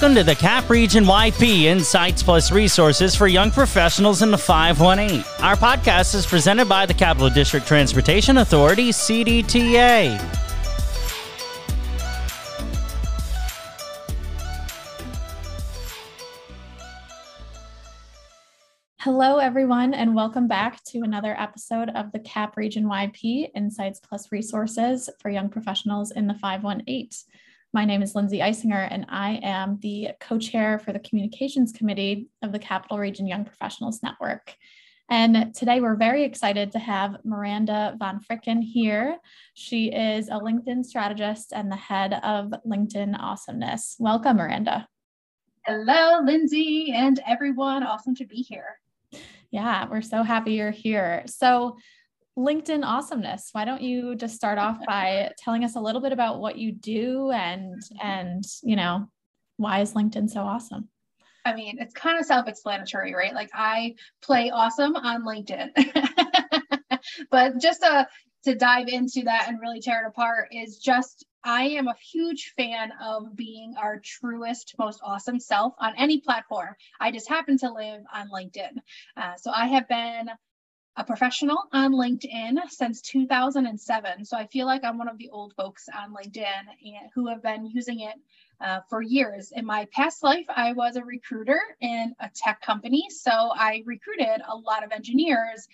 Welcome to the Cap Region YP Insights Plus Resources for Young Professionals in the 518. Our podcast is presented by the Capital District Transportation Authority, CDTA. Hello, everyone, and welcome back to another episode of the CAP Region YP Insights Plus Resources for Young Professionals in the 518. My name is Lindsay Eisinger, and I am the co chair for the Communications Committee of the Capital Region Young Professionals Network. And today we're very excited to have Miranda Von Fricken here. She is a LinkedIn strategist and the head of LinkedIn Awesomeness. Welcome, Miranda. Hello, Lindsay, and everyone. Awesome to be here. Yeah, we're so happy you're here. So, LinkedIn awesomeness. Why don't you just start off by telling us a little bit about what you do and and you know why is LinkedIn so awesome? I mean, it's kind of self-explanatory, right? Like I play awesome on LinkedIn. but just to to dive into that and really tear it apart is just I am a huge fan of being our truest, most awesome self on any platform. I just happen to live on LinkedIn. Uh, so I have been a professional on LinkedIn since 2007. So I feel like I'm one of the old folks on LinkedIn and who have been using it uh, for years. In my past life, I was a recruiter in a tech company. So I recruited a lot of engineers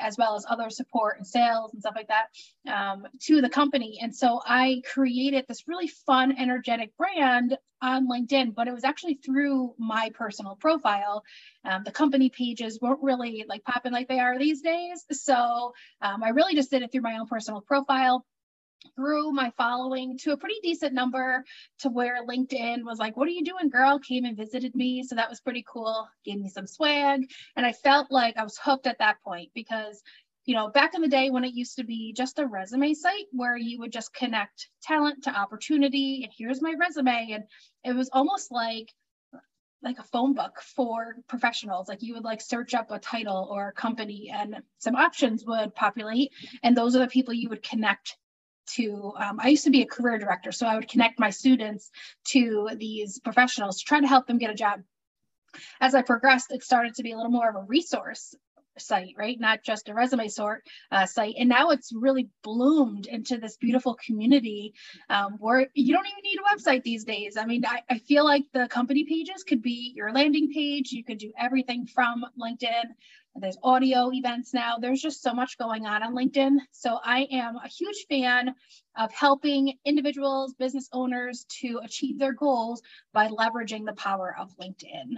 as well as other support and sales and stuff like that um, to the company. And so I created this really fun, energetic brand on LinkedIn, but it was actually through my personal profile. Um, the company pages weren't really like popping like they are these days. So um, I really just did it through my own personal profile grew my following to a pretty decent number to where LinkedIn was like, What are you doing, girl? Came and visited me. So that was pretty cool. Gave me some swag. And I felt like I was hooked at that point because, you know, back in the day when it used to be just a resume site where you would just connect talent to opportunity and here's my resume. And it was almost like, like a phone book for professionals like you would like search up a title or a company and some options would populate and those are the people you would connect to um, i used to be a career director so i would connect my students to these professionals to try to help them get a job. As i progressed it started to be a little more of a resource site right? Not just a resume sort uh, site. And now it's really bloomed into this beautiful community um, where you don't even need a website these days. I mean I, I feel like the company pages could be your landing page. You could do everything from linkedin there's audio events now. There's just so much going on on LinkedIn. So I am a huge fan of helping individuals, business owners to achieve their goals by leveraging the power of LinkedIn.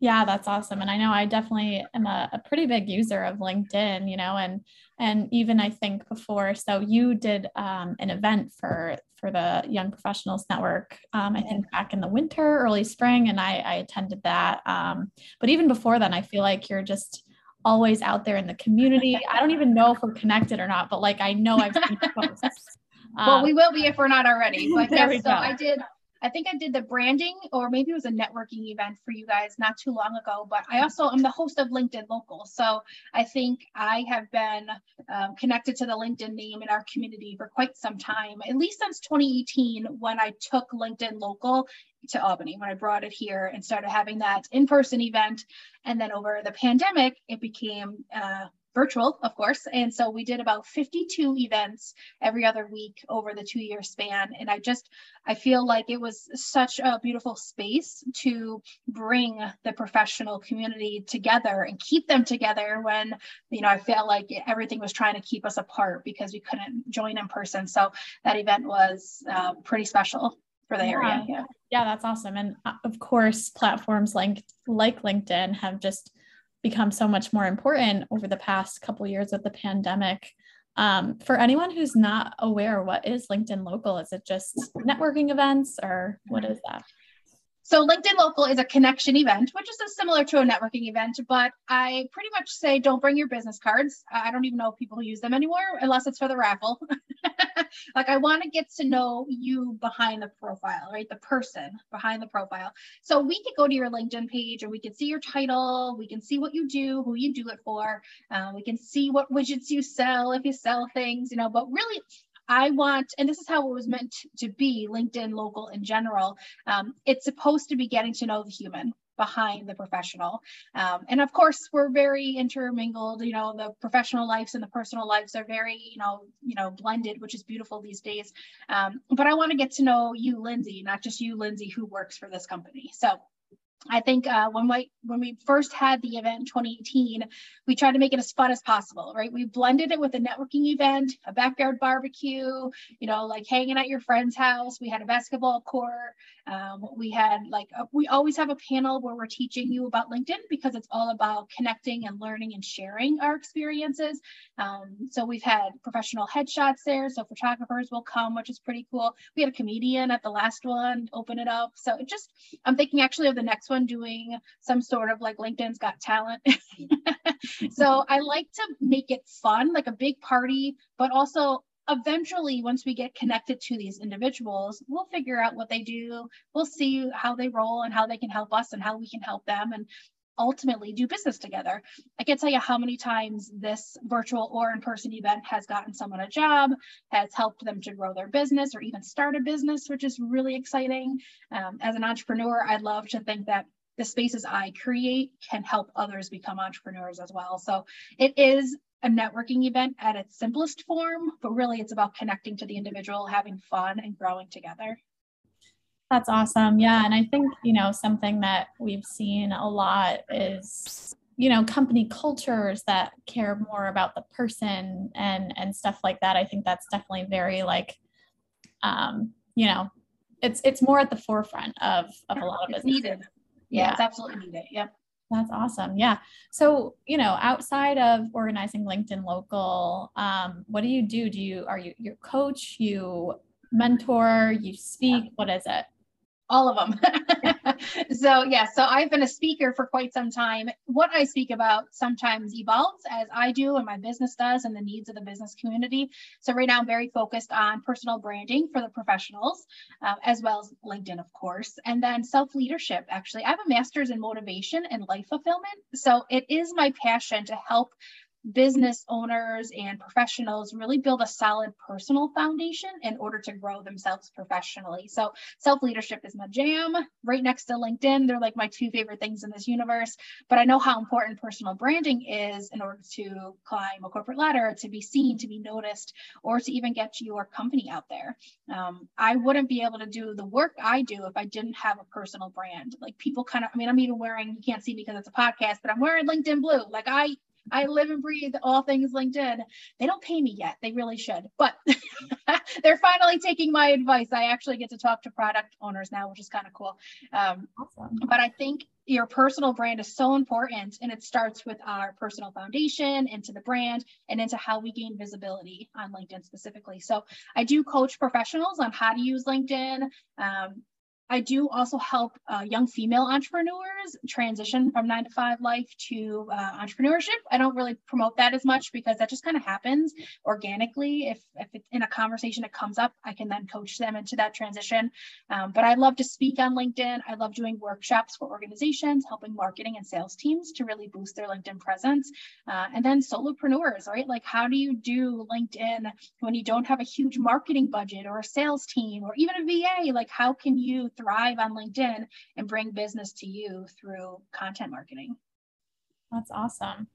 Yeah, that's awesome. And I know I definitely am a, a, pretty big user of LinkedIn, you know, and and even I think before, so you did um, an event for for the Young Professionals Network, um, I think back in the winter, early spring, and I, I attended that. Um, but even before then, I feel like you're just always out there in the community. I don't even know if we're connected or not, but like I know I've seen posts. well, we will be if we're not already. But yes, so I did I think I did the branding or maybe it was a networking event for you guys not too long ago. But I also am the host of LinkedIn Local. So I think I have been um, connected to the LinkedIn name in our community for quite some time, at least since 2018 when I took LinkedIn Local to Albany, when I brought it here and started having that in person event. And then over the pandemic, it became uh, virtual, of course. And so we did about 52 events every other week over the two year span. And I just, I feel like it was such a beautiful space to bring the professional community together and keep them together when, you know, I felt like everything was trying to keep us apart because we couldn't join in person. So that event was uh, pretty special for the yeah. area. Yeah. Yeah, that's awesome. And uh, of course, platforms like like LinkedIn have just become so much more important over the past couple years of the pandemic. Um, for anyone who's not aware, what is LinkedIn Local? Is it just networking events or what is that? So LinkedIn Local is a connection event, which is similar to a networking event, but I pretty much say don't bring your business cards. I don't even know if people use them anymore unless it's for the raffle. like I want to get to know you behind the profile, right? The person behind the profile. So we could go to your LinkedIn page and we can see your title, we can see what you do, who you do it for, uh, we can see what widgets you sell if you sell things, you know, but really I want, and this is how it was meant to be LinkedIn local in general. Um, it's supposed to be getting to know the human behind the professional. Um, and of course, we're very intermingled. You know, the professional lives and the personal lives are very, you know, you know, blended, which is beautiful these days. Um, but I want to get to know you, Lindsay, not just you, Lindsay, who works for this company. So I think uh, when we when we first had the event in 2018, we tried to make it as fun as possible, right? We blended it with a networking event, a backyard barbecue, you know, like hanging at your friend's house. We had a basketball court. Um, we had like a, we always have a panel where we're teaching you about LinkedIn because it's all about connecting and learning and sharing our experiences. Um, so we've had professional headshots there, so photographers will come, which is pretty cool. We had a comedian at the last one open it up. So it just I'm thinking actually of the next one doing some sort of like LinkedIn's Got Talent. so I like to make it fun, like a big party, but also eventually once we get connected to these individuals we'll figure out what they do we'll see how they roll and how they can help us and how we can help them and ultimately do business together i can't tell you how many times this virtual or in-person event has gotten someone a job has helped them to grow their business or even start a business which is really exciting um, as an entrepreneur i'd love to think that the spaces I create can help others become entrepreneurs as well. So it is a networking event at its simplest form, but really it's about connecting to the individual, having fun, and growing together. That's awesome. Yeah. And I think, you know, something that we've seen a lot is, you know, company cultures that care more about the person and and stuff like that. I think that's definitely very like um, you know, it's it's more at the forefront of of a lot of business. Needed. Yeah, yeah, it's absolutely needed. Yep. That's awesome. Yeah. So, you know, outside of organizing LinkedIn local, um, what do you do? Do you, are you your coach, you mentor, you speak? What is it? All of them. so yeah, so I've been a speaker for quite some time. What I speak about sometimes evolves as I do and my business does and the needs of the business community. So right now I'm very focused on personal branding for the professionals, uh, as well as LinkedIn, of course, and then self-leadership. Actually, I have a master's in motivation and life fulfillment. So it is my passion to help business owners and professionals really build a solid personal foundation in order to grow themselves professionally. So, self leadership is my jam. Right next to LinkedIn, they're like my two favorite things in this universe. But I know how important personal branding is in order to climb a corporate ladder, to be seen, to be noticed, or to even get your company out there. Um, I wouldn't be able to do the work I do if I didn't have a personal brand. Like people kind of, I mean, I'm even wearing, you can't see because it's a podcast, but I'm wearing LinkedIn blue. Like I I live and breathe all things LinkedIn. They don't pay me yet. They really should, but they're finally taking my advice. I actually get to talk to product owners now, which is kind of cool. Um, awesome. But I think your personal brand is so important and it starts with our personal foundation into the brand and into how we gain visibility on linkedin specifically so i do coach professionals on how to use linkedin um, I do also help uh, young female entrepreneurs transition from nine to five life to uh, entrepreneurship. I don't really promote that as much because that just kind of happens organically. If, if it's in a conversation it comes up, I can then coach them into that transition. Um, but I love to speak on LinkedIn. I love doing workshops for organizations, helping marketing and sales teams to really boost their LinkedIn presence. Uh, and then solopreneurs, right? Like, how do you do LinkedIn when you don't have a huge marketing budget or a sales team or even a VA? Like, how can you thrive on LinkedIn and bring business to you through content marketing. That's awesome.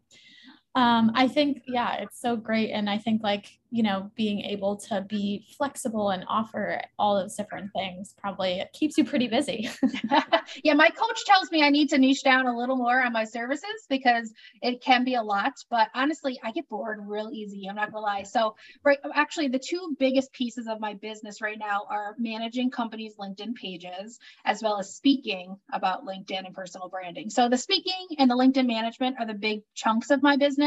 Um, I think, yeah, it's so great. And I think like you know, being able to be flexible and offer all those different things probably keeps you pretty busy. yeah, my coach tells me I need to niche down a little more on my services because it can be a lot. But honestly, I get bored real easy. I'm not gonna lie. So, right, actually, the two biggest pieces of my business right now are managing companies' LinkedIn pages as well as speaking about LinkedIn and personal branding. So, the speaking and the LinkedIn management are the big chunks of my business,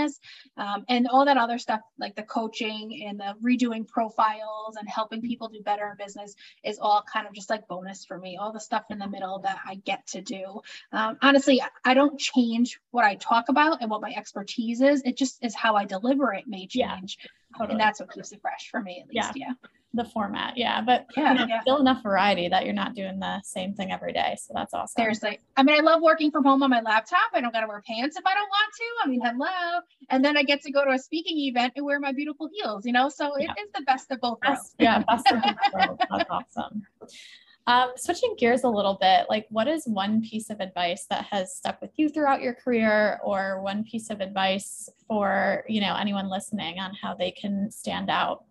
um, and all that other stuff like the coaching and the redoing profiles and helping people do better in business is all kind of just like bonus for me. All the stuff in the middle that I get to do. Um, honestly, I don't change what I talk about and what my expertise is. It just is how I deliver it may change. Yeah, totally. And that's what keeps it fresh for me at least. Yeah. yeah. the format. Yeah, but yeah, you know, yeah. still enough variety that you're not doing the same thing every day. So that's awesome. Seriously. I mean, I love working from home on my laptop. I don't got to wear pants if I don't want to. I mean, hello. And then I get to go to a speaking event and wear my beautiful heels, you know? So yeah. it is the best of both worlds. yeah, best of both worlds. That's awesome. Um, switching gears a little bit, like what is one piece of advice that has stuck with you throughout your career, or one piece of advice for you know anyone listening on how they can stand out?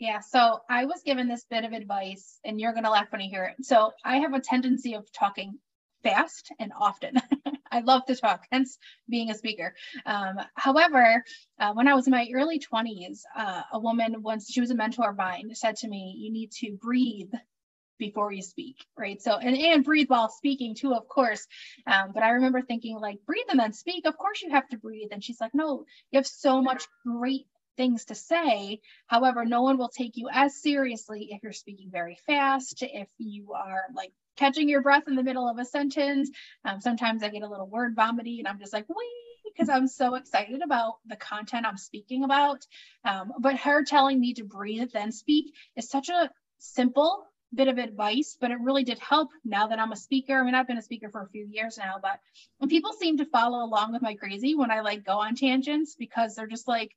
Yeah, so I was given this bit of advice, and you're gonna laugh when you hear it. So I have a tendency of talking fast and often. I love to talk, hence being a speaker. Um, however, uh, when I was in my early 20s, uh, a woman, once she was a mentor of mine, said to me, You need to breathe before you speak, right? So, and, and breathe while speaking too, of course. Um, but I remember thinking, like, breathe and then speak. Of course, you have to breathe. And she's like, no, you have so much great things to say. However, no one will take you as seriously if you're speaking very fast, if you are like catching your breath in the middle of a sentence. Um, sometimes I get a little word vomity and I'm just like, wee, because I'm so excited about the content I'm speaking about. Um, but her telling me to breathe, then speak is such a simple bit of advice, but it really did help now that I'm a speaker. I mean, I've been a speaker for a few years now, but people seem to follow along with my crazy when I like go on tangents because they're just like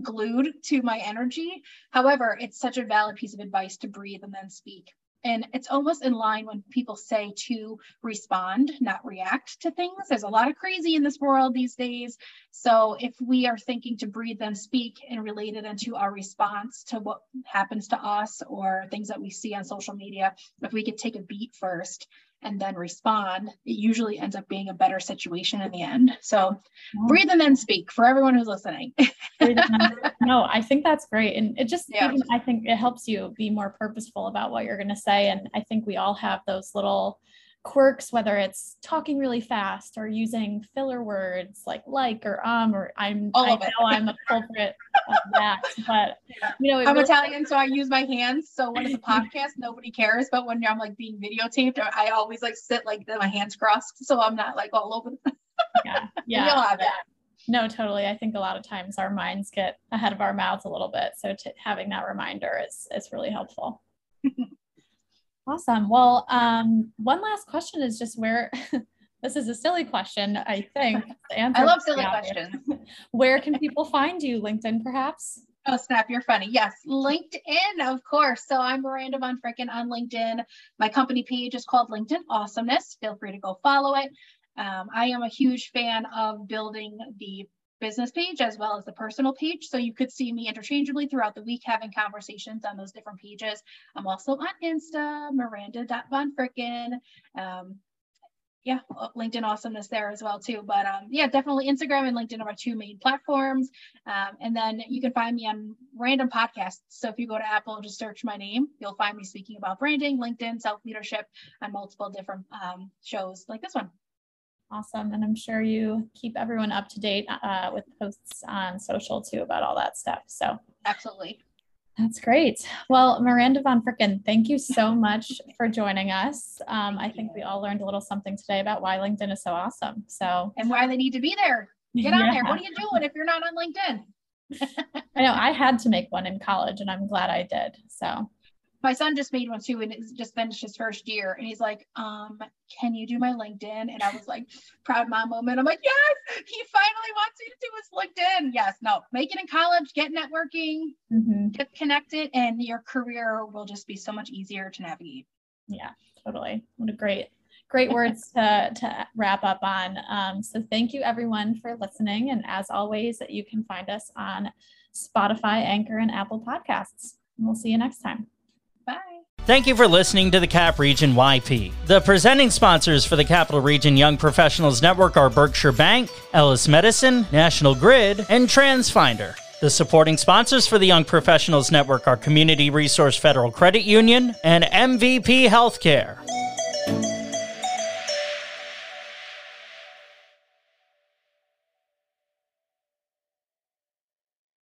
glued to my energy. However, it's such a valid piece of advice to breathe and then speak. And it's almost in line when people say to respond, not react to things. There's a lot of crazy in this world these days. So if we are thinking to breathe then speak and relate it into our response to what happens to us or things that we see on social media, if we could take a beat first and then respond, it usually ends up being a better situation in the end. So mm-hmm. breathe and then speak for everyone who's listening. no, I think that's great. And it just, yeah. even, I think it helps you be more purposeful about what you're going to say. And I think we all have those little quirks, whether it's talking really fast or using filler words like like or um or I'm All I know I'm a culprit of that. But you know, I'm really- Italian, so I use my hands. So when it's a podcast, nobody cares. But when I'm like being videotaped, I always like sit like my hands crossed, so I'm not like all over. The- yeah, yeah, it. No, totally. I think a lot of times our minds get ahead of our mouths a little bit. So having that reminder is is really helpful. Awesome. Well, um, one last question is just where this is a silly question, I think. I love silly questions. where can people find you? LinkedIn, perhaps? Oh, snap, you're funny. Yes, LinkedIn, of course. So I'm Miranda Von Fricken on LinkedIn. My company page is called LinkedIn Awesomeness. Feel free to go follow it. Um, I am a huge fan of building the business page as well as the personal page. So you could see me interchangeably throughout the week having conversations on those different pages. I'm also on Insta, Miranda.vonfricken. Um, yeah, uh, LinkedIn awesomeness there as well too. But um, yeah, definitely Instagram and LinkedIn are my two main platforms. Um, and then you can find me on random podcasts. So if you go to Apple, just search my name, you'll find me speaking about branding, LinkedIn, self leadership, and multiple different um, shows like this one. Awesome. And I'm sure you keep everyone up to date uh, with posts on social too about all that stuff. So, absolutely. That's great. Well, Miranda Von Fricken, thank you so much for joining us. Um, I think we all learned a little something today about why LinkedIn is so awesome. So, and why they need to be there. Get on yeah. there. What are you doing if you're not on LinkedIn? I know I had to make one in college and I'm glad I did. So, my son just made one too and just finished his first year and he's like um can you do my linkedin? And i was like proud mom moment. I'm like yes he finally wants me to do his linkedin. Yes no make it in college get networking mm-hmm. get connected and your career will just be so much easier to navigate. Yeah totally. What a great great words to, to wrap up on. Um, so thank you everyone for listening and as always you can find us on spotify anchor and apple podcasts. And we'll see you next time. Thank you for listening to the Cap Region YP. The presenting sponsors for the Capital Region Young Professionals Network are Berkshire Bank, Ellis Medicine, National Grid, and TransFinder. The supporting sponsors for the Young Professionals Network are Community Resource Federal Credit Union and MVP Healthcare.